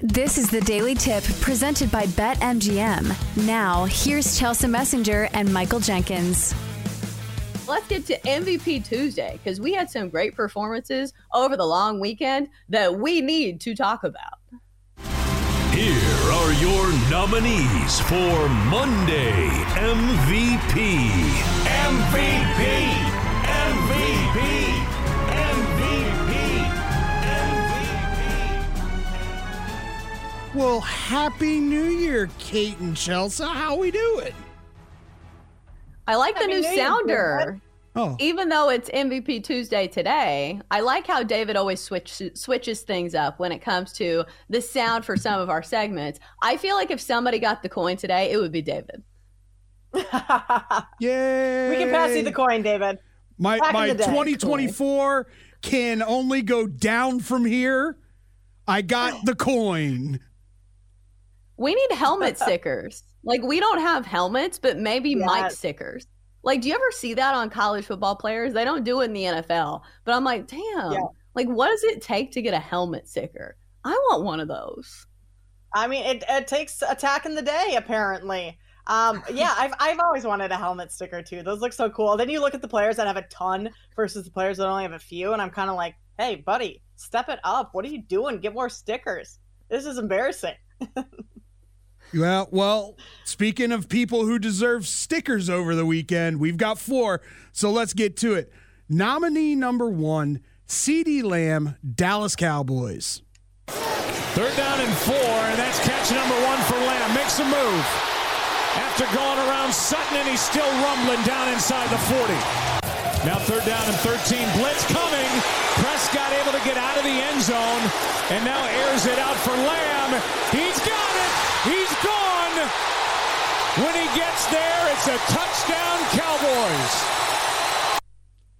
This is the Daily Tip presented by BetMGM. Now, here's Chelsa Messinger and Michael Jenkins. Let's get to MVP Tuesday because we had some great performances over the long weekend that we need to talk about. Here are your nominees for Monday MVP. MVP. MVP. Well, happy New Year, Kate and Chelsa. How we doing? I like Happy the new New Year, sounder. Oh, Even though it's MVP Tuesday today, I like how David always switch, switches things up when it comes to the sound for some of our segments. I feel like if somebody got the coin today, it would be David. yay! we can pass you the coin, David. My back my the day. 2024 can only go down from here. I got the coin. We need helmet stickers. Like we don't have helmets, but maybe mic Yes. stickers. Like, do you ever see that on college football players? They don't do it in the NFL. But I'm like, damn. Yeah. Like, what does it take to get a helmet sticker? I want one of those. I mean, it, it takes attack in the day, apparently. Um, yeah, I've, I've always wanted a helmet sticker too. Those look so cool. Then you look at the players that have a ton versus the players that only have a few, and I'm kind of like, hey, buddy, step it up. What are you doing? Get more stickers. This is embarrassing. Well, well, speaking of people who deserve stickers over the weekend, we've got four, so let's get to it. Nominee number one, CeeDee Lamb, Dallas Cowboys. Third down and four, and that's catch number one for Lamb. Makes a move. After going around Sutton, and he's still rumbling down inside the 40. Now third down and 13. Blitz coming. Prescott able to get out of the end zone, and now airs it out for Lamb. He's got it. He's gone. When he gets there, it's a touchdown, Cowboys.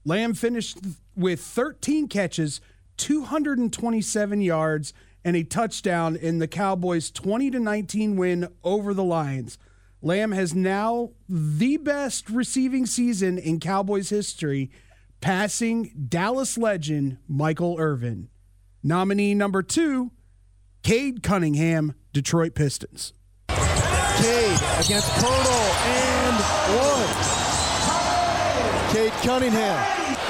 Lamb finished with 13 catches, 227 yards, and a touchdown in the Cowboys' 20 to 19 win over the Lions. Lamb has now the best receiving season in Cowboys history, passing Dallas legend Michael Irvin. Nominee number two, Cade Cunningham, Detroit Pistons. Cade against Poeltl and one. Cade Cunningham.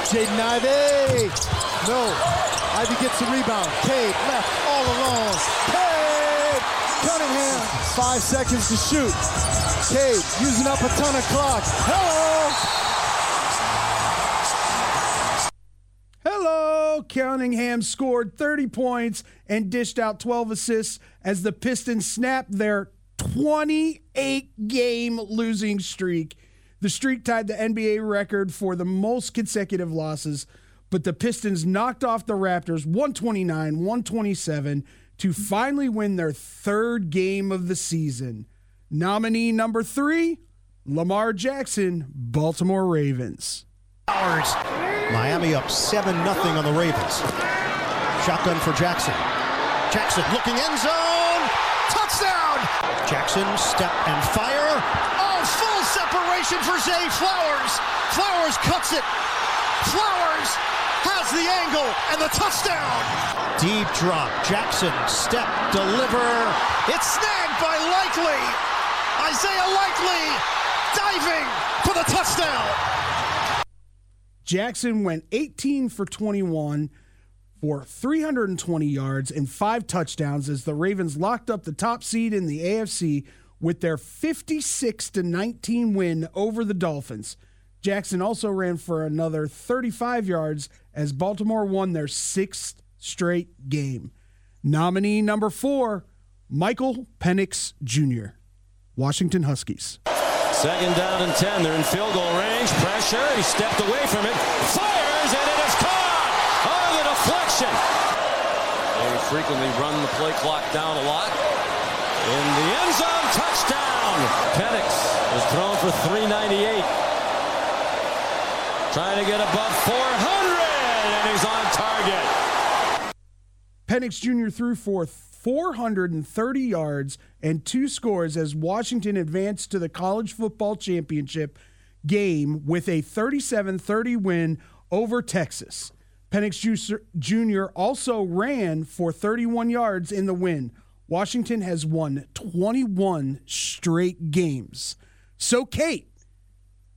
Jaden Ivey. No. Ivey gets the rebound. Cade left all alone. Cade Cunningham. Five seconds to shoot. Cade using up a ton of clock. Hello. Hello! Cunningham scored 30 points and dished out 12 assists as the Pistons snapped their 28 game losing streak. The streak tied the NBA record for the most consecutive losses, but the Pistons knocked off the Raptors 129 127 to finally win their third game of the season. Nominee number three, Lamar Jackson, Baltimore Ravens. Miami up 7 0 on the Ravens. Shotgun for Jackson. Jackson looking end zone. Touchdown! Jackson step and fire. Oh, full separation for Zay Flowers. Flowers cuts it. Flowers has the angle and the touchdown. Deep drop. Jackson step deliver. It's snagged by Likely. Isaiah Likely diving for the touchdown. Jackson went 18 for 21 for 320 yards and five touchdowns as the Ravens locked up the top seed in the AFC with their 56 to 19 win over the Dolphins. Jackson also ran for another 35 yards as Baltimore won their sixth straight game. Nominee number four, Michael Penix Jr., Washington Huskies. Second down and 10. They're in field goal range. Pressure. He stepped away from it. Fires, and it is caught. Oh, the deflection. They frequently run the play clock down a lot. In the end zone, touchdown. Penix was thrown for 398. Trying to get above 400, and he's on target. Penix Jr. threw for 430 yards and two scores as Washington advanced to the college football championship game with a 37 30 win over Texas. Penix Jr. also ran for 31 yards in the win. Washington has won 21 straight games. So, Kate,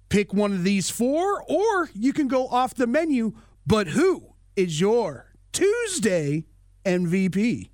pick one of these four, or you can go off the menu. But who is your Tuesday MVP?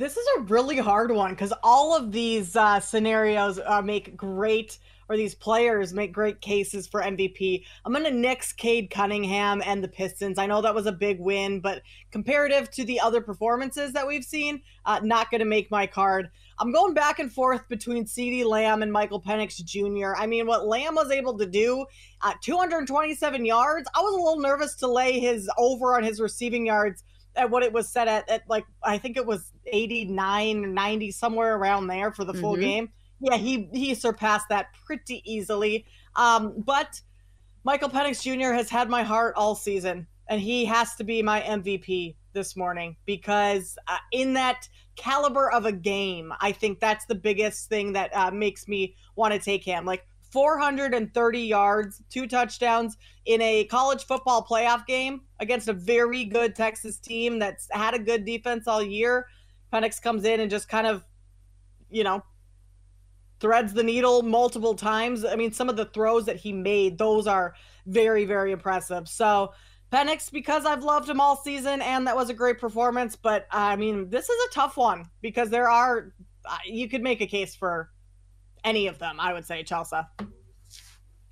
This is a really hard one because all of these uh, scenarios uh, make great, or these players make great cases for MVP. I'm going to nix Cade Cunningham and the Pistons. I know that was a big win, but comparative to the other performances that we've seen, uh, not going to make my card. I'm going back and forth between CeeDee Lamb and Michael Penix Jr. I mean, what Lamb was able to do at 227 yards, I was a little nervous to lay his over on his receiving yards at what it was set at, at like I think it was 89 90 somewhere around there for the full Mhm. game. Yeah, he he surpassed that pretty easily. Um, but Michael Penix Jr. has had my heart all season, and he has to be my MVP this morning because uh, in that caliber of a game, I think that's the biggest thing that uh, makes me want to take him. Like 430 yards, two touchdowns in a college football playoff game against a very good Texas team that's had a good defense all year. Penix comes in and just kind of, you know, threads the needle multiple times. I mean, some of the throws that he made, those are very, very impressive. So, Penix, because I've loved him all season and that was a great performance, but I mean, this is a tough one because there are, uh, you could make a case for any of them, I would say, Chelsa.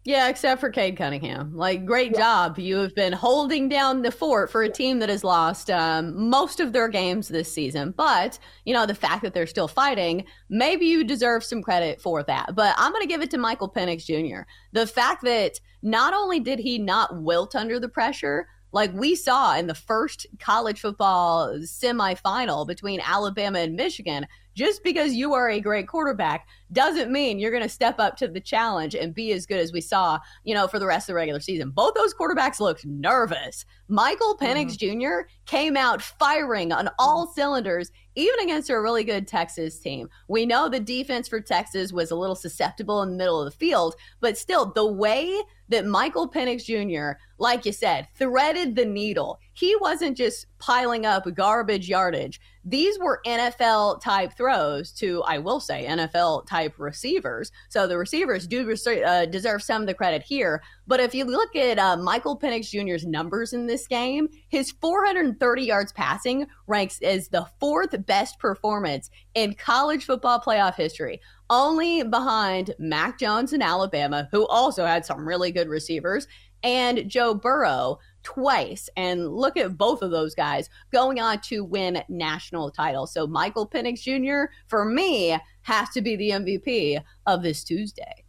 Yeah, except for Cade Cunningham. Like, great job. You have been holding down the fort for a team that has lost um, most of their games this season. But, you know, the fact that they're still fighting, maybe you deserve some credit for that. But I'm going to give it to Michael Penix Jr. The fact that not only did he not wilt under the pressure, like we saw in the first college football semifinal between Alabama and Michigan, just because you are a great quarterback doesn't mean you're going to step up to the challenge and be as good as we saw, you know, for the rest of the regular season. Both those quarterbacks looked nervous. Michael Penix mm-hmm. Jr. came out firing on all mm-hmm. cylinders, even against a really good Texas team. We know the defense for Texas was a little susceptible in the middle of the field, but still, the way that Michael Penix Jr., like you said, threaded the needle, he wasn't just piling up garbage yardage. These were NFL type throws to, I will say, NFL type receivers. So the receivers do uh, deserve some of the credit here. But if you look at uh, Michael Penix Jr.'s numbers in this game, his 430 yards passing ranks as the fourth best performance in college football playoff history, only behind Mac Jones in Alabama, who also had some really good receivers, and Joe Burrow twice. And look at both of those guys going on to win national titles. So Michael Penix Jr., for me, has to be the MVP of this Tuesday.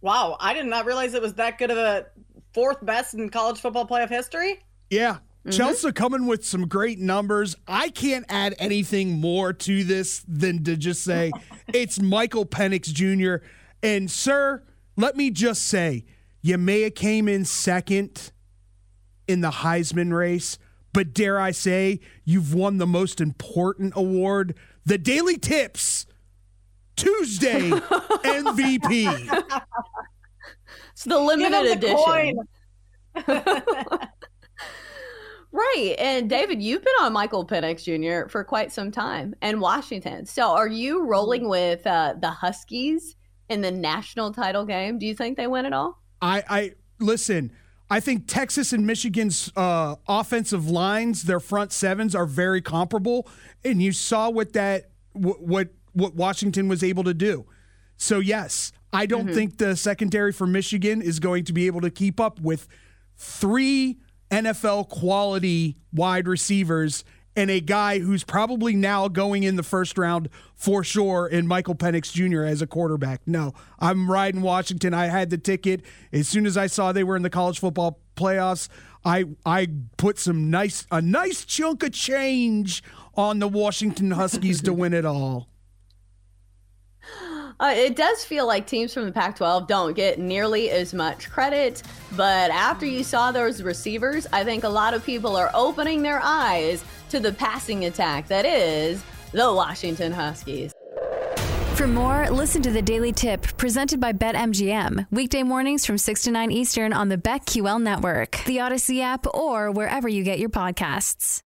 Wow, I did not realize it was that good of a fourth best in college football playoff history. Yeah. Mm-hmm. Chelsa coming with some great numbers. I can't add anything more to this than to just say it's Michael Penix Jr. And, sir, let me just say, you may have came in second in the Heisman race, but dare I say, you've won the most important award, the Daily Tips Tuesday MVP. It's the limited Give him the edition. coin. Right. And David, you've been on Michael Penix Jr. for quite some time and Washington. So are you Mm-hmm. rolling with uh, the Huskies in the national title game? Do you think they win it all? I, I listen. I think Texas and Michigan's uh, offensive lines, their front sevens, are very comparable, and you saw what that what what, what Washington was able to do. So yes, I don't think the secondary for Michigan is going to be able to keep up with three NFL quality wide receivers and a guy who's probably now going in the first round for sure in Michael Penix Jr. as a quarterback. No, I'm riding Washington. I had the ticket. As soon as I saw they were in the college football playoffs, I I put some nice a nice chunk of change on the Washington Huskies to win it all. Uh, it does feel like teams from the Pac 12 don't get nearly as much credit. But after you saw those receivers, I think a lot of people are opening their eyes to the passing attack that is the Washington Huskies. For more, listen to the Daily Tip presented by BetMGM. Weekday mornings from 6 to 9 Eastern on the BetQL network, the Odyssey app, or wherever you get your podcasts.